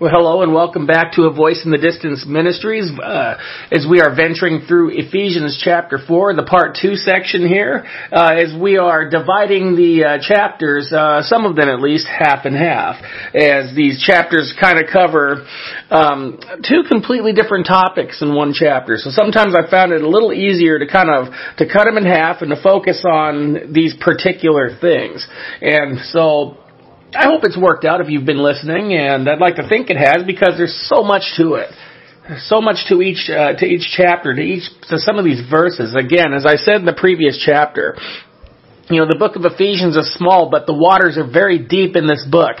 Well, hello and welcome back to A Voice in the Distance Ministries uh, as we are venturing through Ephesians chapter 4, the part 2 section here, uh, as we are dividing the uh, chapters, uh, some of them at least, half and half, as these chapters kind of cover um, two completely different topics in one chapter. So sometimes I found it a little easier to kind of to cut them in half and to focus on these particular things. And so I hope it's worked out if you've been listening, and I'd like to think it has because there's so much to it. So much to each uh, to each chapter, to each to some of these verses. Again, as I said in the previous chapter, you know, the book of Ephesians is small, but the waters are very deep in this book.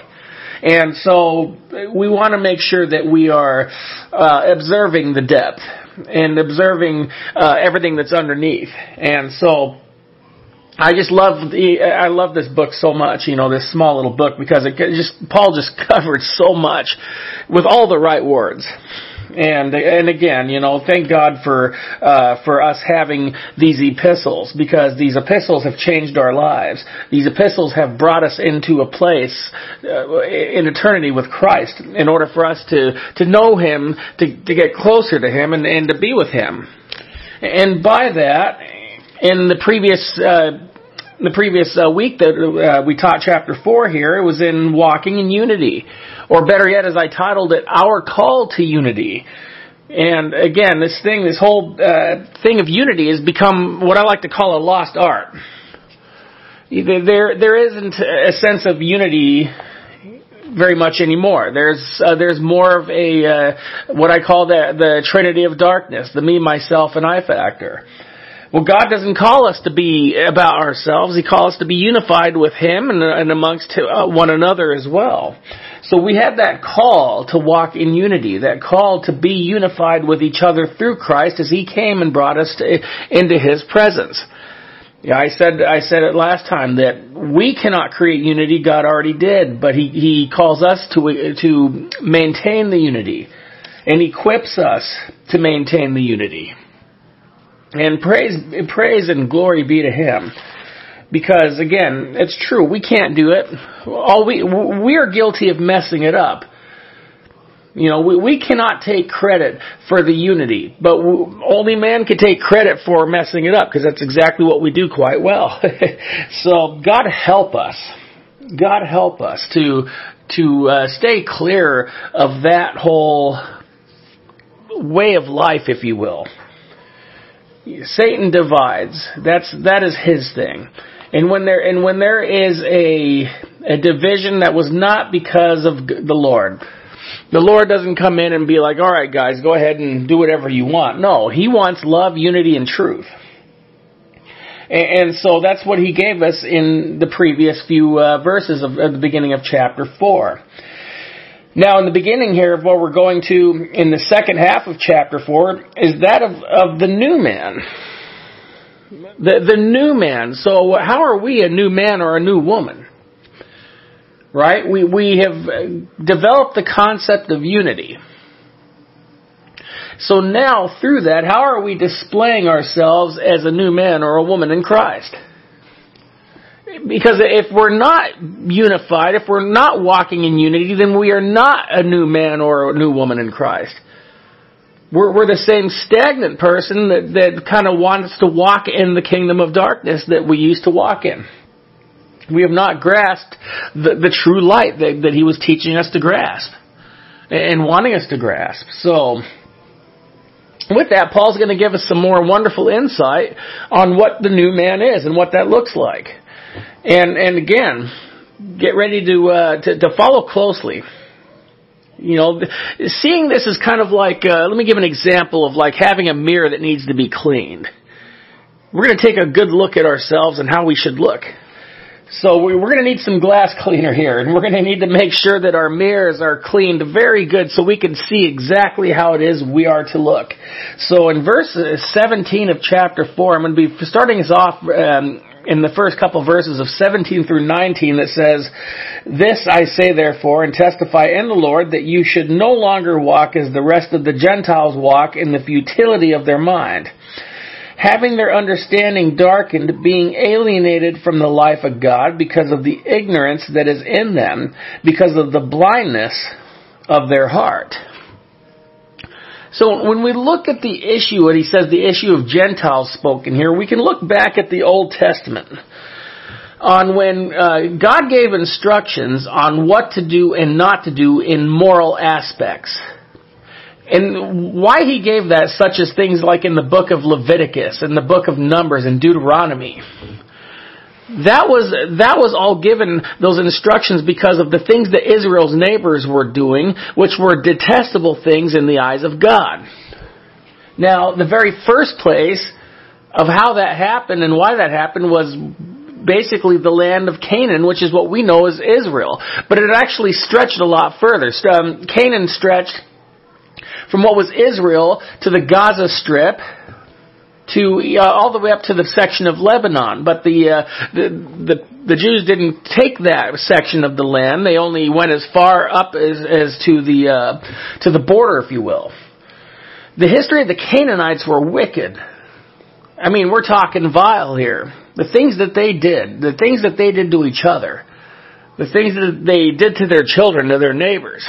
And so we want to make sure that we are uh, observing the depth and observing uh, everything that's underneath. And so I just love the, I love this book so much, you know, this small little book because it just, Paul just covered so much with all the right words. And, and again, you know, thank God for, uh, for us having these epistles because these epistles have changed our lives. These epistles have brought us into a place uh, in eternity with Christ in order for us to, to know Him, to, to get closer to Him and, and to be with Him. And by that, in the previous, uh, the previous uh, week that uh, we taught chapter 4 here, it was in Walking in Unity. Or better yet, as I titled it, Our Call to Unity. And again, this thing, this whole uh, thing of unity has become what I like to call a lost art. There, there isn't a sense of unity very much anymore. There's uh, there's more of a uh, what I call the the Trinity of darkness, the me, myself, and I factor. Well, God doesn't call us to be about ourselves. He calls us to be unified with Him and, and amongst uh, one another as well. So we have that call to walk in unity, that call to be unified with each other through Christ as He came and brought us to, into His presence. Yeah, I said I said it last time that we cannot create unity. God already did, but He He calls us to to maintain the unity, and equips us to maintain the unity. And praise, praise and glory be to Him. Because again, it's true, we can't do it. All we, we are guilty of messing it up. You know, we, we cannot take credit for the unity, but only man can take credit for messing it up because that's exactly what we do quite well. so God help us. God help us to to uh, stay clear of that whole way of life, if you will. Satan divides. That's that is his thing. And when there and when there is a a division that was not because of the Lord. The Lord doesn't come in and be like, "All right, guys, go ahead and do whatever you want." No, he wants love, unity and truth. And, so that's what he gave us in the previous few uh, verses of, of the beginning of chapter 4. Now, in the beginning here of what we're going to in the second half of chapter 4 is that of, of the new man. The, the new man. So, how are we a new man or a new woman? Right? We, we have developed the concept of unity. So now, through that, how are we displaying ourselves as a new man or a woman in Christ? Because if we're not unified, if we're not walking in unity, then we are not a new man or a new woman in Christ. We're, we're the same stagnant person that, that kind of wants to walk in the kingdom of darkness that we used to walk in. We have not grasped the, the true light that, that he was teaching us to grasp and wanting us to grasp. So, with that, Paul's going to give us some more wonderful insight on what the new man is and what that looks like. And and again, get ready to uh, to, to follow closely. You know, seeing this is kind of like uh, let me give an example of like having a mirror that needs to be cleaned. We're going to take a good look at ourselves and how we should look. So we're going to need some glass cleaner here, and we're going to need to make sure that our mirrors are cleaned very good so we can see exactly how it is we are to look. So in verse 17 of chapter 4, I'm going to be starting us off um, in the first couple verses of 17 through 19 that says, This I say therefore and testify in the Lord that you should no longer walk as the rest of the Gentiles walk in the futility of their mind, having their understanding darkened, being alienated from the life of God because of the ignorance that is in them, because of the blindness of their heart. So when we look at the issue, and he says the issue of Gentiles spoken here, we can look back at the Old Testament on when uh, God gave instructions on what to do and not to do in moral aspects. And why he gave that, such as things like in the book of Leviticus and the book of Numbers and Deuteronomy. That was, that was all given, those instructions, because of the things that Israel's neighbors were doing, which were detestable things in the eyes of God. Now, the very first place of how that happened and why that happened was basically the land of Canaan, which is what we know as Israel. But it actually stretched a lot further. Um, Canaan stretched from what was Israel to the Gaza Strip, to uh, all the way up to the section of Lebanon. But the, uh, the the the Jews didn't take that section of the land. They only went as far up as as to the uh, to the border, if you will. The history of the Canaanites were wicked. I mean, we're talking vile here. The things that they did, the things that they did to each other, the things that they did to their children, to their neighbors.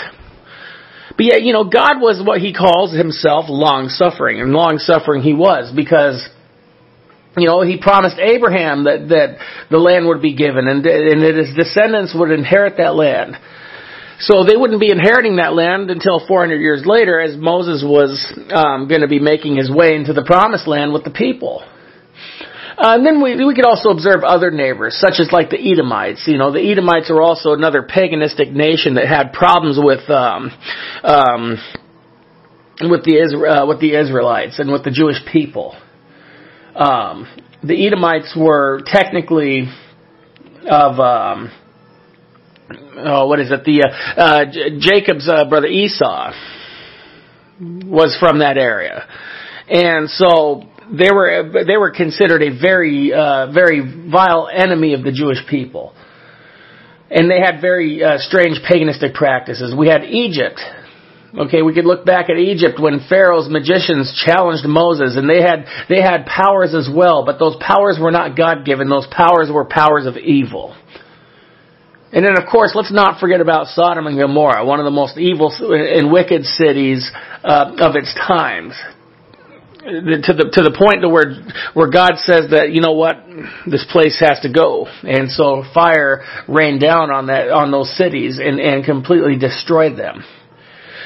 But yet, you know, God was what he calls himself long suffering, and long suffering he was because you know, he promised Abraham that, that the land would be given and, and that his descendants would inherit that land. So they wouldn't be inheriting that land until 400 years later as Moses was um, going to be making his way into the promised land with the people. Uh, and then we, we could also observe other neighbors, such as like the Edomites. You know, the Edomites are also another paganistic nation that had problems with, um, um, with the uh, with the Israelites and with the Jewish people. Um, the Edomites were technically of um, oh, what is it? The uh, uh, J- Jacob's uh, brother Esau was from that area, and so they were they were considered a very uh, very vile enemy of the Jewish people, and they had very uh, strange paganistic practices. We had Egypt. Okay, we could look back at Egypt when Pharaoh's magicians challenged Moses, and they had they had powers as well, but those powers were not God given. Those powers were powers of evil. And then, of course, let's not forget about Sodom and Gomorrah, one of the most evil and wicked cities uh, of its times to the to the point to where where God says that you know what this place has to go, and so fire rained down on that on those cities and and completely destroyed them.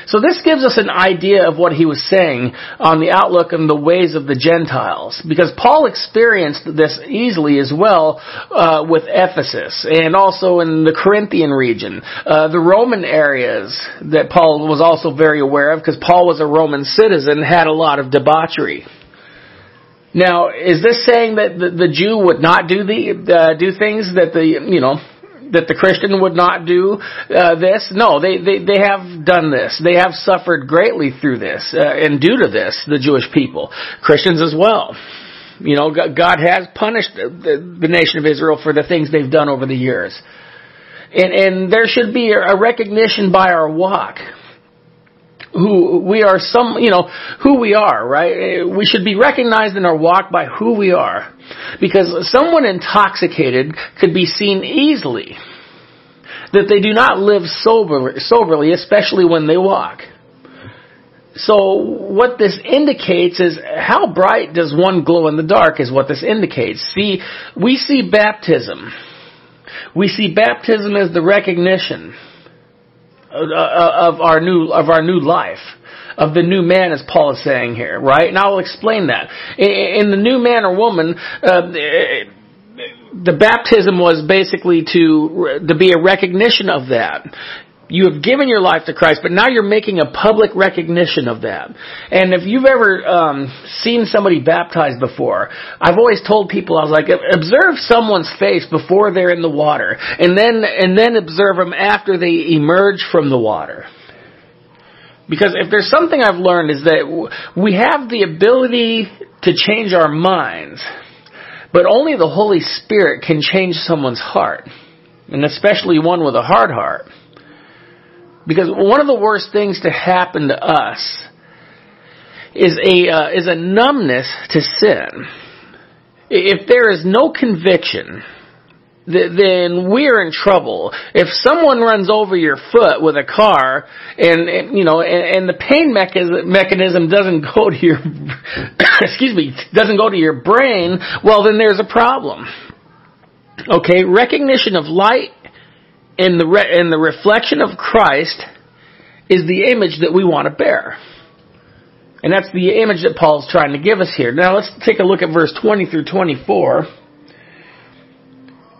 So this gives us an idea of what he was saying on the outlook and the ways of the Gentiles, because Paul experienced this easily as well uh, with Ephesus and also in the Corinthian region, uh, the Roman areas that Paul was also very aware of, because Paul was a Roman citizen, had a lot of debauchery. Now, is this saying that the, the Jew would not do the uh, do things that the you know that the Christian would not do uh, this. No, they, they, they have done this. They have suffered greatly through this, uh, and due to this, the Jewish people. Christians as well. You know, God has punished the, the nation of Israel for the things they've done over the years. And, and there should be a recognition by our walk who we are some, you know, who we are, right? We should be recognized in our walk by who we are. Because someone intoxicated could be seen easily that they do not live sober, soberly, especially when they walk. So what this indicates is how bright does one glow in the dark is what this indicates. See, we see baptism. We see baptism as the recognition of our new of our new life of the new man, as Paul is saying here, right? And I will explain that. In the new man or woman, uh, the baptism was basically to to be a recognition of that. You have given your life to Christ, but now you're making a public recognition of that. And if you've ever um, seen somebody baptized before, I've always told people I was like, observe someone's face before they're in the water, and then and then observe them after they emerge from the water. Because if there's something I've learned is that we have the ability to change our minds, but only the Holy Spirit can change someone's heart, and especially one with a hard heart. Because one of the worst things to happen to us is a uh, is a numbness to sin. If there is no conviction, then we're in trouble. If someone runs over your foot with a car, and, and you know, and, and the pain mechanism, mechanism doesn't go to your, excuse me, doesn't go to your brain, well, then there's a problem. Okay, recognition of light and the re- the reflection of Christ is the image that we want to bear. And that's the image that Paul's trying to give us here. Now let's take a look at verse 20 through 24.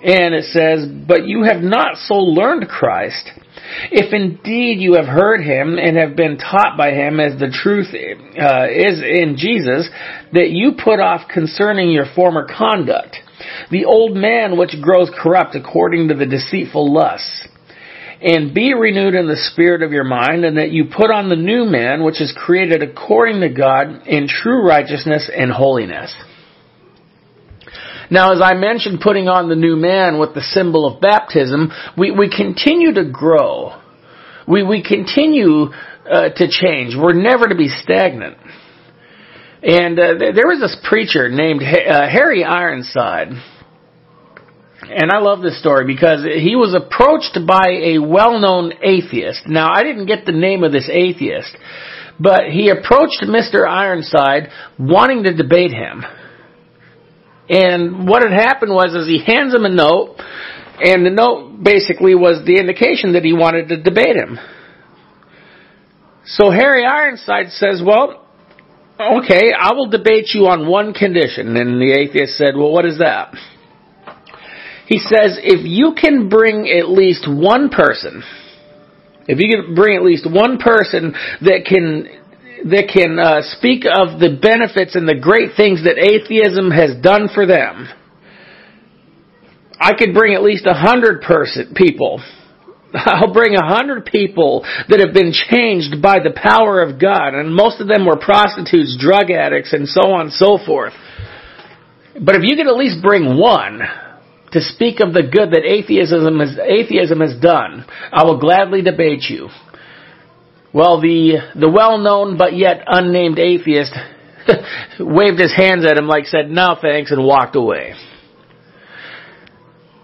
And it says, But you have not so learned Christ. If indeed you have heard him and have been taught by him as the truth uh, is in Jesus, that you put off concerning your former conduct, the old man which grows corrupt according to the deceitful lusts and be renewed in the spirit of your mind, and that you put on the new man, which is created according to God in true righteousness and holiness. Now, as I mentioned, putting on the new man with the symbol of baptism, we, we continue to grow. We, we continue uh, to change. We're never to be stagnant. And uh, there was this preacher named uh, Harry Ironside and I love this story because he was approached by a well-known atheist. Now, I didn't get the name of this atheist, but he approached Mr. Ironside wanting to debate him. And what had happened was is he hands him a note, and the note basically was the indication that he wanted to debate him. So Harry Ironside says, well, okay, I will debate you on one condition. And the atheist said, well, what is that? He says, if you can bring at least one person, if you can bring at least one person that can that can uh, speak of the benefits and the great things that atheism has done for them, I could bring at least a hundred person people. I'll bring a hundred people that have been changed by the power of God, and most of them were prostitutes, drug addicts, and so on and so forth. But if you could at least bring one, to speak of the good that atheism has, atheism has done. I will gladly debate you. Well, the, the well-known but yet unnamed atheist waved his hands at him like said, no thanks, and walked away.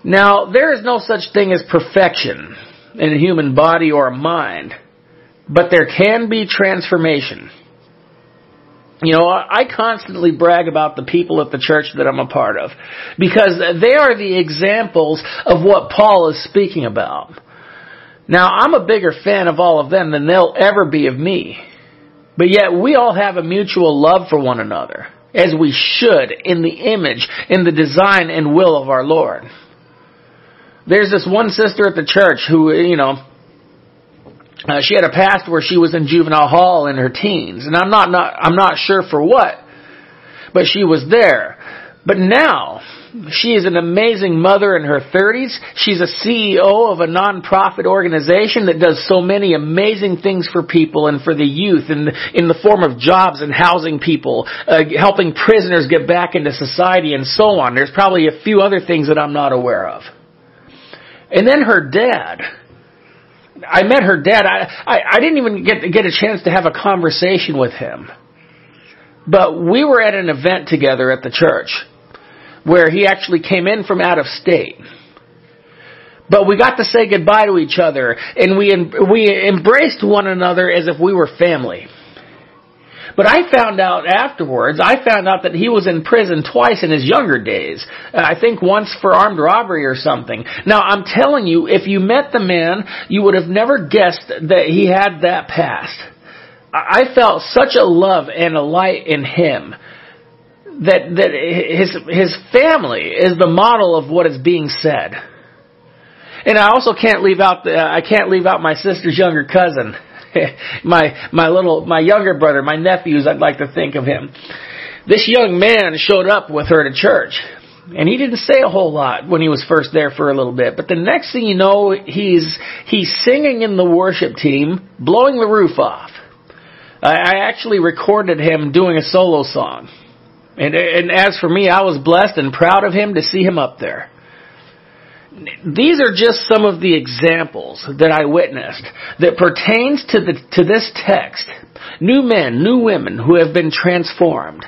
Now, there is no such thing as perfection in a human body or a mind, but there can be transformation. You know, I constantly brag about the people at the church that I'm a part of because they are the examples of what Paul is speaking about. Now, I'm a bigger fan of all of them than they'll ever be of me. But yet we all have a mutual love for one another, as we should in the image, in the design and will of our Lord. There's this one sister at the church who, you know, uh, she had a past where she was in juvenile hall in her teens, and I'm not, not I'm not sure for what, but she was there. But now she is an amazing mother in her 30s. She's a CEO of a nonprofit organization that does so many amazing things for people and for the youth in the, in the form of jobs and housing people, uh, helping prisoners get back into society and so on. There's probably a few other things that I'm not aware of. And then her dad I met her dad. I, I, I didn't even get get a chance to have a conversation with him. But we were at an event together at the church where he actually came in from out of state. But we got to say goodbye to each other and we we embraced one another as if we were family. But I found out afterwards, I found out that he was in prison twice in his younger days. Uh, I think once for armed robbery or something. Now I'm telling you, if you met the man, you would have never guessed that he had that past. I felt such a love and a light in him that that his his family is the model of what is being said. And I also can't leave out the, I can't leave out my sister's younger cousin. my my little my younger brother, my nephews, I'd like to think of him. This young man showed up with her to church. And he didn't say a whole lot when he was first there for a little bit. But the next thing you know, he's he's singing in the worship team, blowing the roof off. I, I actually recorded him doing a solo song. And, and as for me, I was blessed and proud of him to see him up there these are just some of the examples that I witnessed that pertains to the, to this text. New men, new women who have been transformed.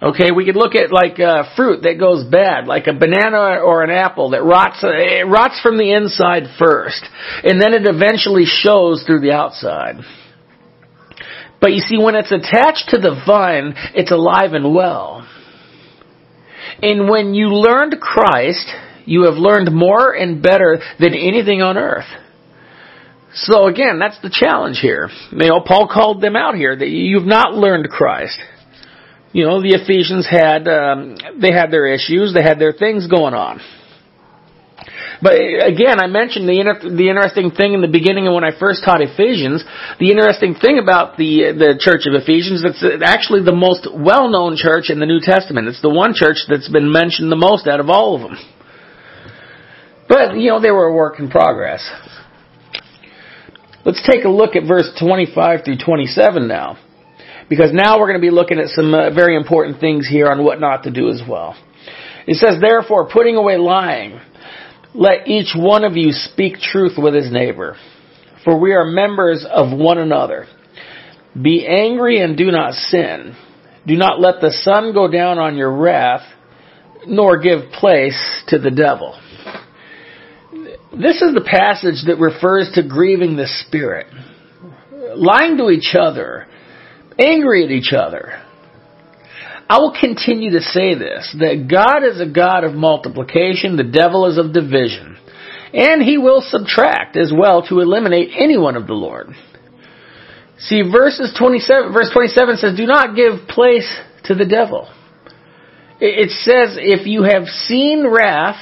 Okay, we could look at like uh, fruit that goes bad, like a banana or an apple that rots. Uh, it rots from the inside first, and then it eventually shows through the outside. But you see, when it's attached to the vine, it's alive and well. And when you learned Christ, you have learned more and better than anything on earth. So again, that's the challenge here. You know, Paul called them out here that you've not learned Christ. You know, the Ephesians had um, they had their issues, they had their things going on. But again, I mentioned the inter- the interesting thing in the beginning and when I first taught Ephesians. The interesting thing about the the church of Ephesians, it's actually the most well known church in the New Testament. It's the one church that's been mentioned the most out of all of them. But you know, they were a work in progress. Let's take a look at verse 25 through 27 now. Because now we're going to be looking at some uh, very important things here on what not to do as well. It says, therefore, putting away lying, let each one of you speak truth with his neighbor, for we are members of one another. Be angry and do not sin. Do not let the sun go down on your wrath, nor give place to the devil. This is the passage that refers to grieving the Spirit, lying to each other, angry at each other. I will continue to say this, that God is a God of multiplication, the devil is of division. And he will subtract as well to eliminate anyone of the Lord. See, verses 27, verse 27 says, do not give place to the devil. It says, if you have seen wrath,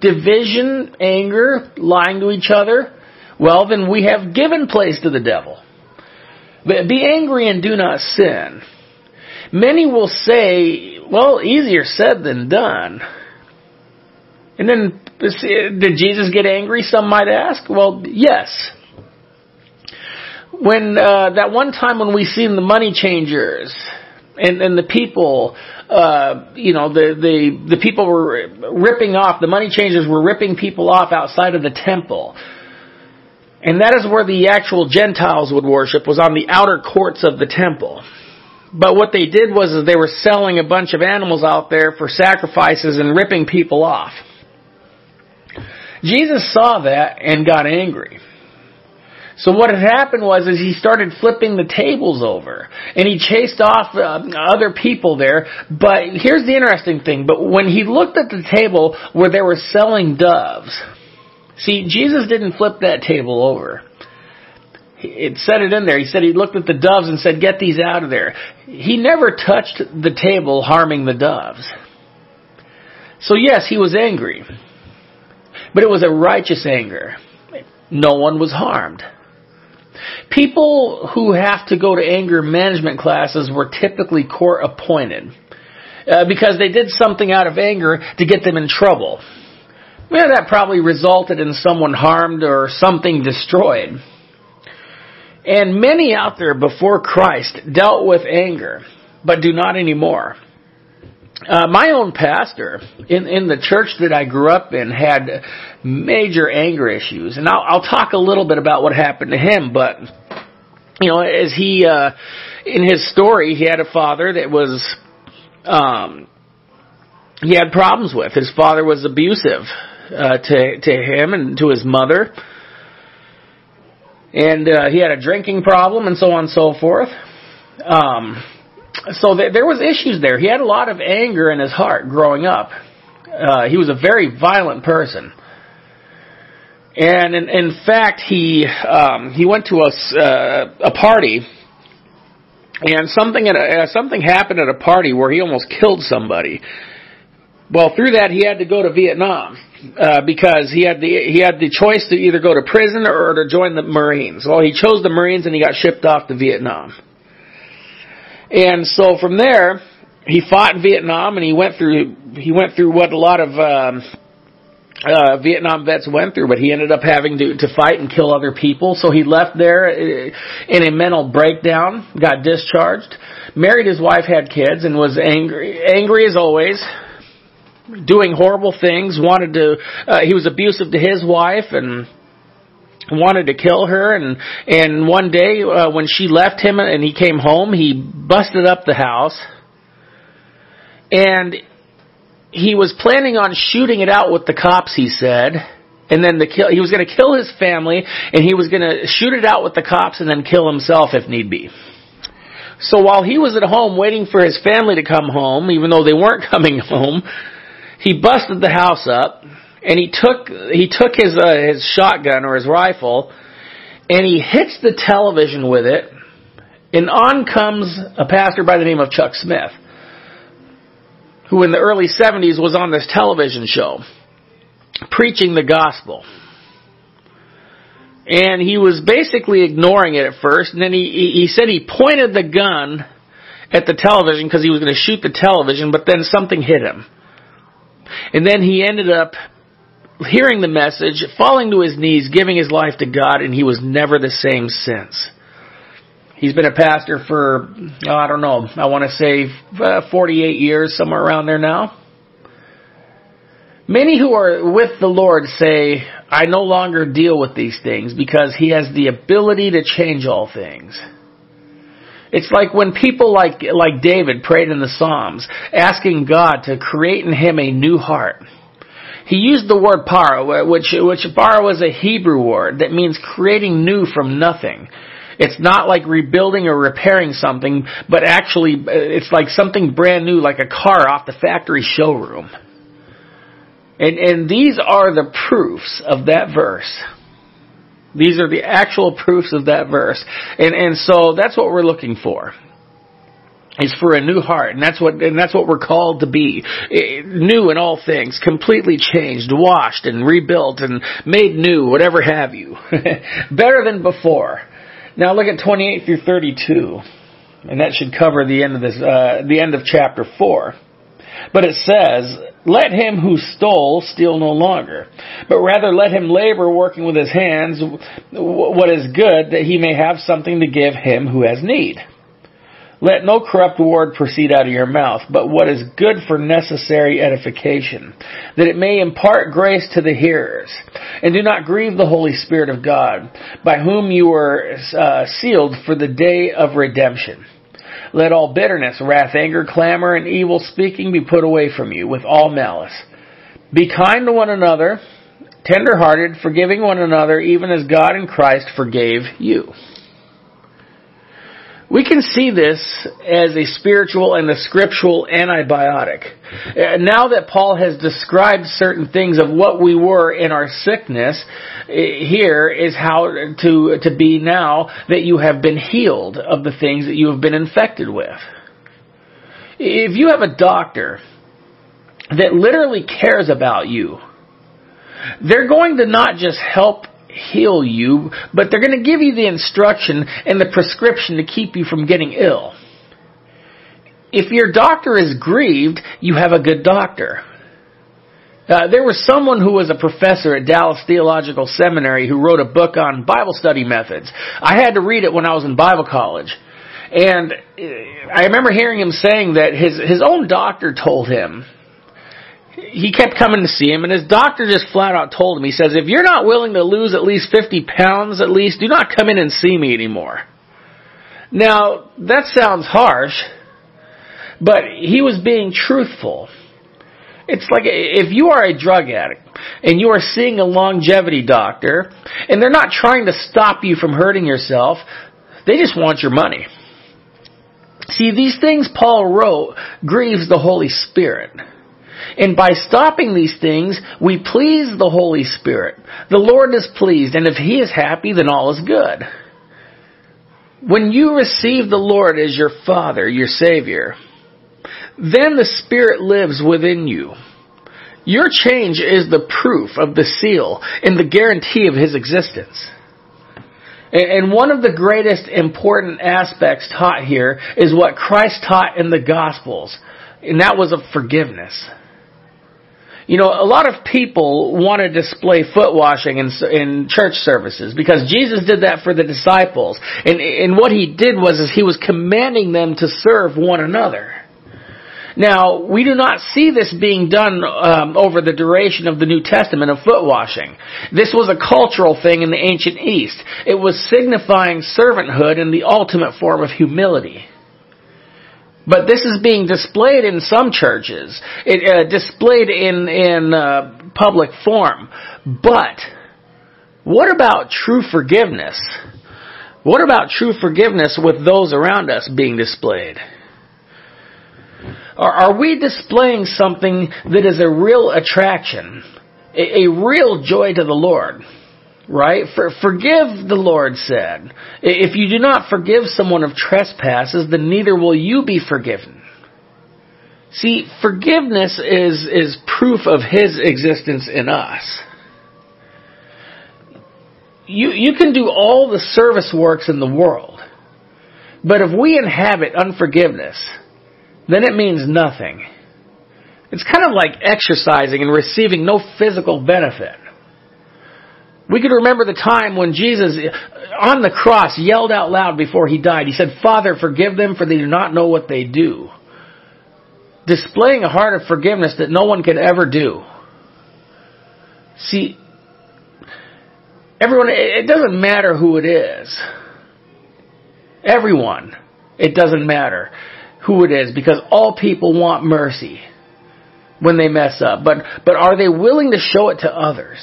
division, anger, lying to each other, well then we have given place to the devil. But be angry and do not sin. Many will say, well, easier said than done. And then, did Jesus get angry, some might ask? Well, yes. When, uh, that one time when we seen the money changers, and, and the people, uh, you know, the, the, the people were ripping off, the money changers were ripping people off outside of the temple. And that is where the actual Gentiles would worship, was on the outer courts of the temple. But what they did was is they were selling a bunch of animals out there for sacrifices and ripping people off. Jesus saw that and got angry. So what had happened was is he started flipping the tables over and he chased off uh, other people there. But here's the interesting thing. But when he looked at the table where they were selling doves, see, Jesus didn't flip that table over. It said it in there. He said he looked at the doves and said, get these out of there. He never touched the table harming the doves. So yes, he was angry. But it was a righteous anger. No one was harmed. People who have to go to anger management classes were typically court appointed uh, because they did something out of anger to get them in trouble. Well, that probably resulted in someone harmed or something destroyed. And many out there before Christ dealt with anger, but do not anymore. Uh, my own pastor in in the church that I grew up in had major anger issues, and I'll, I'll talk a little bit about what happened to him. But you know, as he uh, in his story, he had a father that was um, he had problems with. His father was abusive uh, to to him and to his mother, and uh, he had a drinking problem, and so on and so forth. Um, so th- there was issues there. He had a lot of anger in his heart growing up. Uh, he was a very violent person. And in, in fact, he um, he went to a uh, a party, and something at a, uh, something happened at a party where he almost killed somebody. Well, through that, he had to go to Vietnam uh, because he had the he had the choice to either go to prison or to join the Marines. Well, he chose the Marines, and he got shipped off to Vietnam. And so from there, he fought in Vietnam, and he went through he went through what a lot of um, uh, Vietnam vets went through, but he ended up having to, to fight and kill other people. So he left there uh, in a mental breakdown, got discharged, married his wife, had kids, and was angry, angry as always, doing horrible things. Wanted to, uh, he was abusive to his wife and wanted to kill her and and one day uh, when she left him and he came home he busted up the house And he was planning on shooting it out with the cops, he said. And then the kill, he was going to kill his family and he was going to shoot it out with the cops and then kill himself if need be. So while he was at home waiting for his family to come home, even though they weren't coming home, he busted the house up and he took he took his uh, his shotgun or his rifle and he hits the television with it and on comes a pastor by the name of Chuck Smith who in the early 70s was on this television show preaching the gospel. And he was basically ignoring it at first, and then he, he said he pointed the gun at the television because he was going to shoot the television, but then something hit him. And then he ended up hearing the message, falling to his knees, giving his life to God, and he was never the same since. He's been a pastor for, oh, I don't know, I want to say uh, 48 years, somewhere around there now. Many who are with the Lord say, I no longer deal with these things because He has the ability to change all things. It's like when people like, like David prayed in the Psalms, asking God to create in him a new heart. He used the word bara, which, which bara was a Hebrew word that means creating new from nothing. It's not like rebuilding or repairing something, but actually uh, it's like something brand new, like a car off the factory showroom. And, and these are the proofs of that verse. These are the actual proofs of that verse. And, and so that's what we're looking for. Is for a new heart, and that's what and that's what we're called to be, new in all things, completely changed, washed, and rebuilt, and made new, whatever have you, better than before. Now look at 28 through 32, and that should cover the end of this, uh, the end of chapter four. But it says, let him who stole steal no longer, but rather let him labor working with his hands what is good that he may have something to give him who has need. Let no corrupt word proceed out of your mouth, but what is good for necessary edification, that it may impart grace to the hearers. And do not grieve the Holy Spirit of God, by whom you were uh, sealed for the day of redemption. Let all bitterness, wrath, anger, clamor, and evil speaking be put away from you with all malice. Be kind to one another, tender hearted, forgiving one another, even as God in Christ forgave you. We can see this as a spiritual and a scriptural antibiotic. Uh, now that Paul has described certain things of what we were in our sickness, uh, here is how to, to be now that you have been healed of the things that you have been infected with. If you have a doctor that literally cares about you, they're going to not just help heal you, but they're going to give you the instruction and the prescription to keep you from getting ill. If your doctor is grieved, you have a good doctor. Uh, there was someone who was a professor at Dallas Theological Seminary who wrote a book on Bible study methods. I had to read it when I was in Bible college. And uh, I remember hearing him saying that his, his own doctor told him he kept coming to see him, and his doctor just flat out told him, he says, if you're not willing to lose at least 50 pounds at least, do not come in and see me anymore. Now, that sounds harsh, but he was being truthful. It's like if you are a drug addict and you are seeing a longevity doctor and they're not trying to stop you from hurting yourself, they just want your money. See, these things Paul wrote grieves the Holy Spirit. And by stopping these things, we please the Holy Spirit. The Lord is pleased, and if He is happy, then all is good. When you receive the Lord as your Father, your Savior, then the Spirit lives within you. Your change is the proof of the seal and the guarantee of His existence. And one of the greatest important aspects taught here is what Christ taught in the Gospels, and that was of forgiveness. You know, a lot of people want to display foot washing in, in church services because Jesus did that for the disciples. And, and what he did was is he was commanding them to serve one another. Now, we do not see this being done um, over the duration of the New Testament of foot washing. This was a cultural thing in the ancient East. It was signifying servanthood in the ultimate form of humility. But this is being displayed in some churches, it, uh, displayed in in uh, public form. But what about true forgiveness? What about true forgiveness with those around us being displayed? Are, are we displaying something that is a real attraction, a, a real joy to the Lord? Right? For, forgive, the Lord said. If you do not forgive someone of trespasses, then neither will you be forgiven. See, forgiveness is, is proof of His existence in us. You, you can do all the service works in the world, but if we inhabit unforgiveness, then it means nothing. It's kind of like exercising and receiving no physical benefit. We could remember the time when Jesus uh, on the cross yelled out loud before he died. He said, Father, forgive them for they do not know what they do. Displaying a heart of forgiveness that no one could ever do. See, everyone, it doesn't matter who it is. Everyone, it doesn't matter who it is because all people want mercy when they mess up. But, but are they willing to show it to others?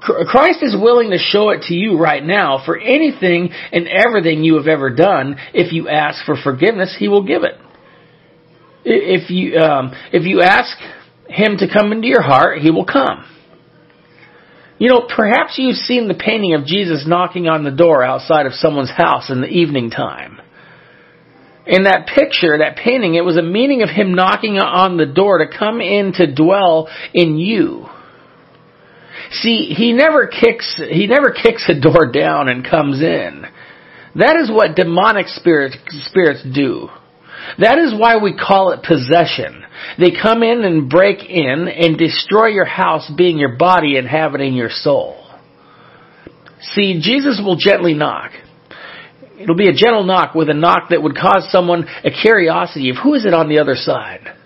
Christ is willing to show it to you right now for anything and everything you have ever done. If you ask for forgiveness, He will give it. If you, um, if you ask Him to come into your heart, He will come. You know, perhaps you've seen the painting of Jesus knocking on the door outside of someone's house in the evening time. In that picture, that painting, it was a meaning of him knocking on the door to come in to dwell in you. See, he never kicks, he never kicks a door down and comes in. That is what demonic spirits, spirits do. That is why we call it possession. They come in and break in and destroy your house being your body and inhabiting your soul. See, Jesus will gently knock. It'll be a gentle knock with a knock that would cause someone a curiosity of who is it on the other side.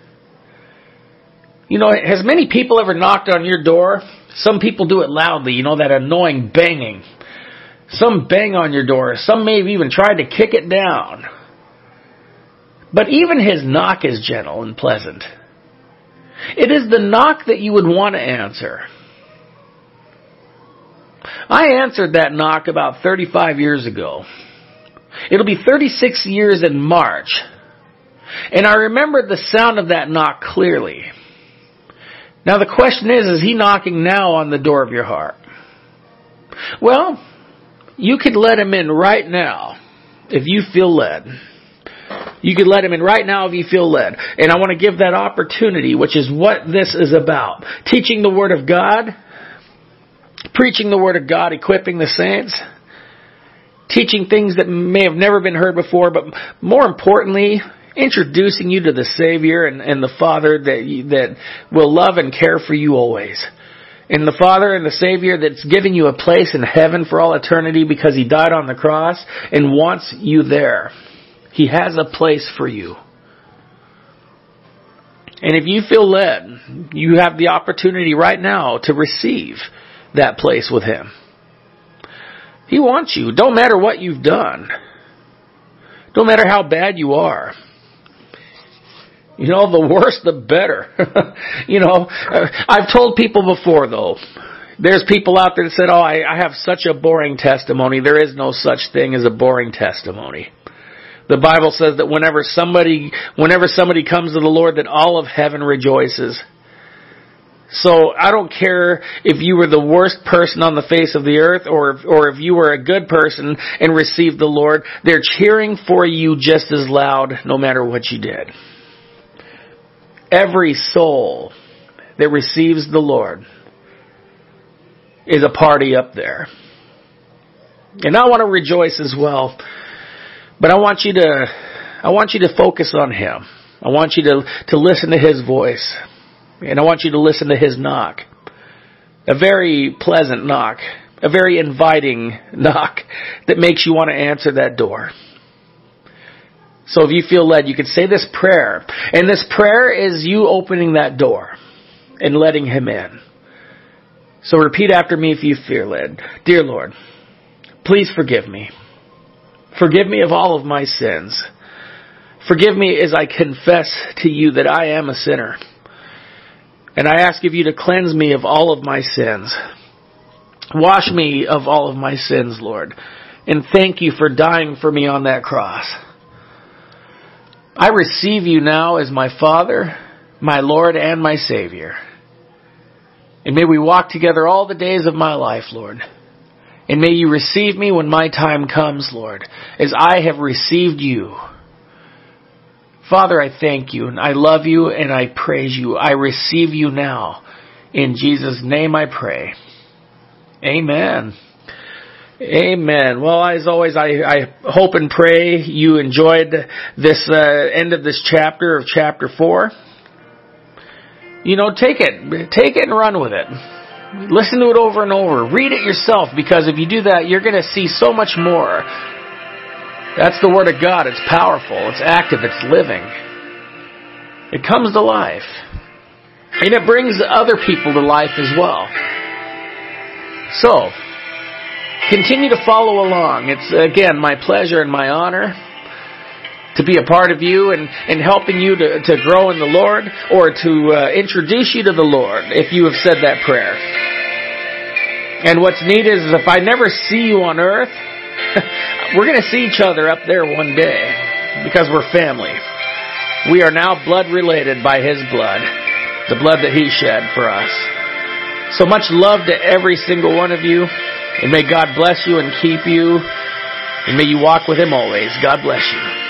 You know, has many people ever knocked on your door? Some people do it loudly, you know, that annoying banging. Some bang on your door. Some may have even tried to kick it down. But even his knock is gentle and pleasant. It is the knock that you would want to answer. I answered that knock about 35 years ago. It'll be 36 years in March. And I remember the sound of that knock clearly. Now the question is, is he knocking now on the door of your heart? Well, you could let him in right now if you feel led. You could let him in right now if you feel led. And I want to give that opportunity, which is what this is about. Teaching the Word of God, preaching the Word of God, equipping the saints, teaching things that may have never been heard before, but more importantly, introducing you to the Savior and, and the Father that you, that will love and care for you always. And the Father and the Savior that's giving you a place in heaven for all eternity because He died on the cross and wants you there. He has a place for you. And if you feel led, you have the opportunity right now to receive that place with Him. He wants you. Don't matter what you've done. Don't matter how bad you are. You know, the worse the better. you know, uh, I've told people before though, there's people out there that said, oh, I, I have such a boring testimony. There is no such thing as a boring testimony. The Bible says that whenever somebody, whenever somebody comes to the Lord, that all of heaven rejoices. So I don't care if you were the worst person on the face of the earth or, or if you were a good person and received the Lord. They're cheering for you just as loud no matter what you did. Every soul that receives the Lord is a party up there. And I want to rejoice as well. But I want you to, I want you to focus on Him. I want you to, to listen to His voice. And I want you to listen to his knock. A very pleasant knock. A very inviting knock that makes you want to answer that door. So if you feel led, you can say this prayer. And this prayer is you opening that door and letting him in. So repeat after me if you feel led. Dear Lord, please forgive me. Forgive me of all of my sins. Forgive me as I confess to you that I am a sinner. And I ask of you to cleanse me of all of my sins. Wash me of all of my sins, Lord. And thank you for dying for me on that cross. I receive you now as my Father, my Lord, and my Savior. And may we walk together all the days of my life, Lord. And may you receive me when my time comes, Lord, as I have received you. Father, I thank you and I love you and I praise you. I receive you now. In Jesus' name I pray. Amen. Amen. Well, as always, I, I hope and pray you enjoyed this uh, end of this chapter of chapter four. You know, take it, take it and run with it. Listen to it over and over. Read it yourself because if you do that, you're going to see so much more that's the Word of God. It's powerful. It's active. It's living. It comes to life. And it brings other people to life as well. So, continue to follow along. It's, again, my pleasure and my honor to be a part of you and, and helping you to, to grow in the Lord or to uh, introduce you to the Lord if you have said that prayer. And what's neat is if I never see you on earth, we're going to see each other up there one day because we're family. We are now blood related by His blood, the blood that He shed for us. So much love to every single one of you, and may God bless you and keep you, and may you walk with Him always. God bless you.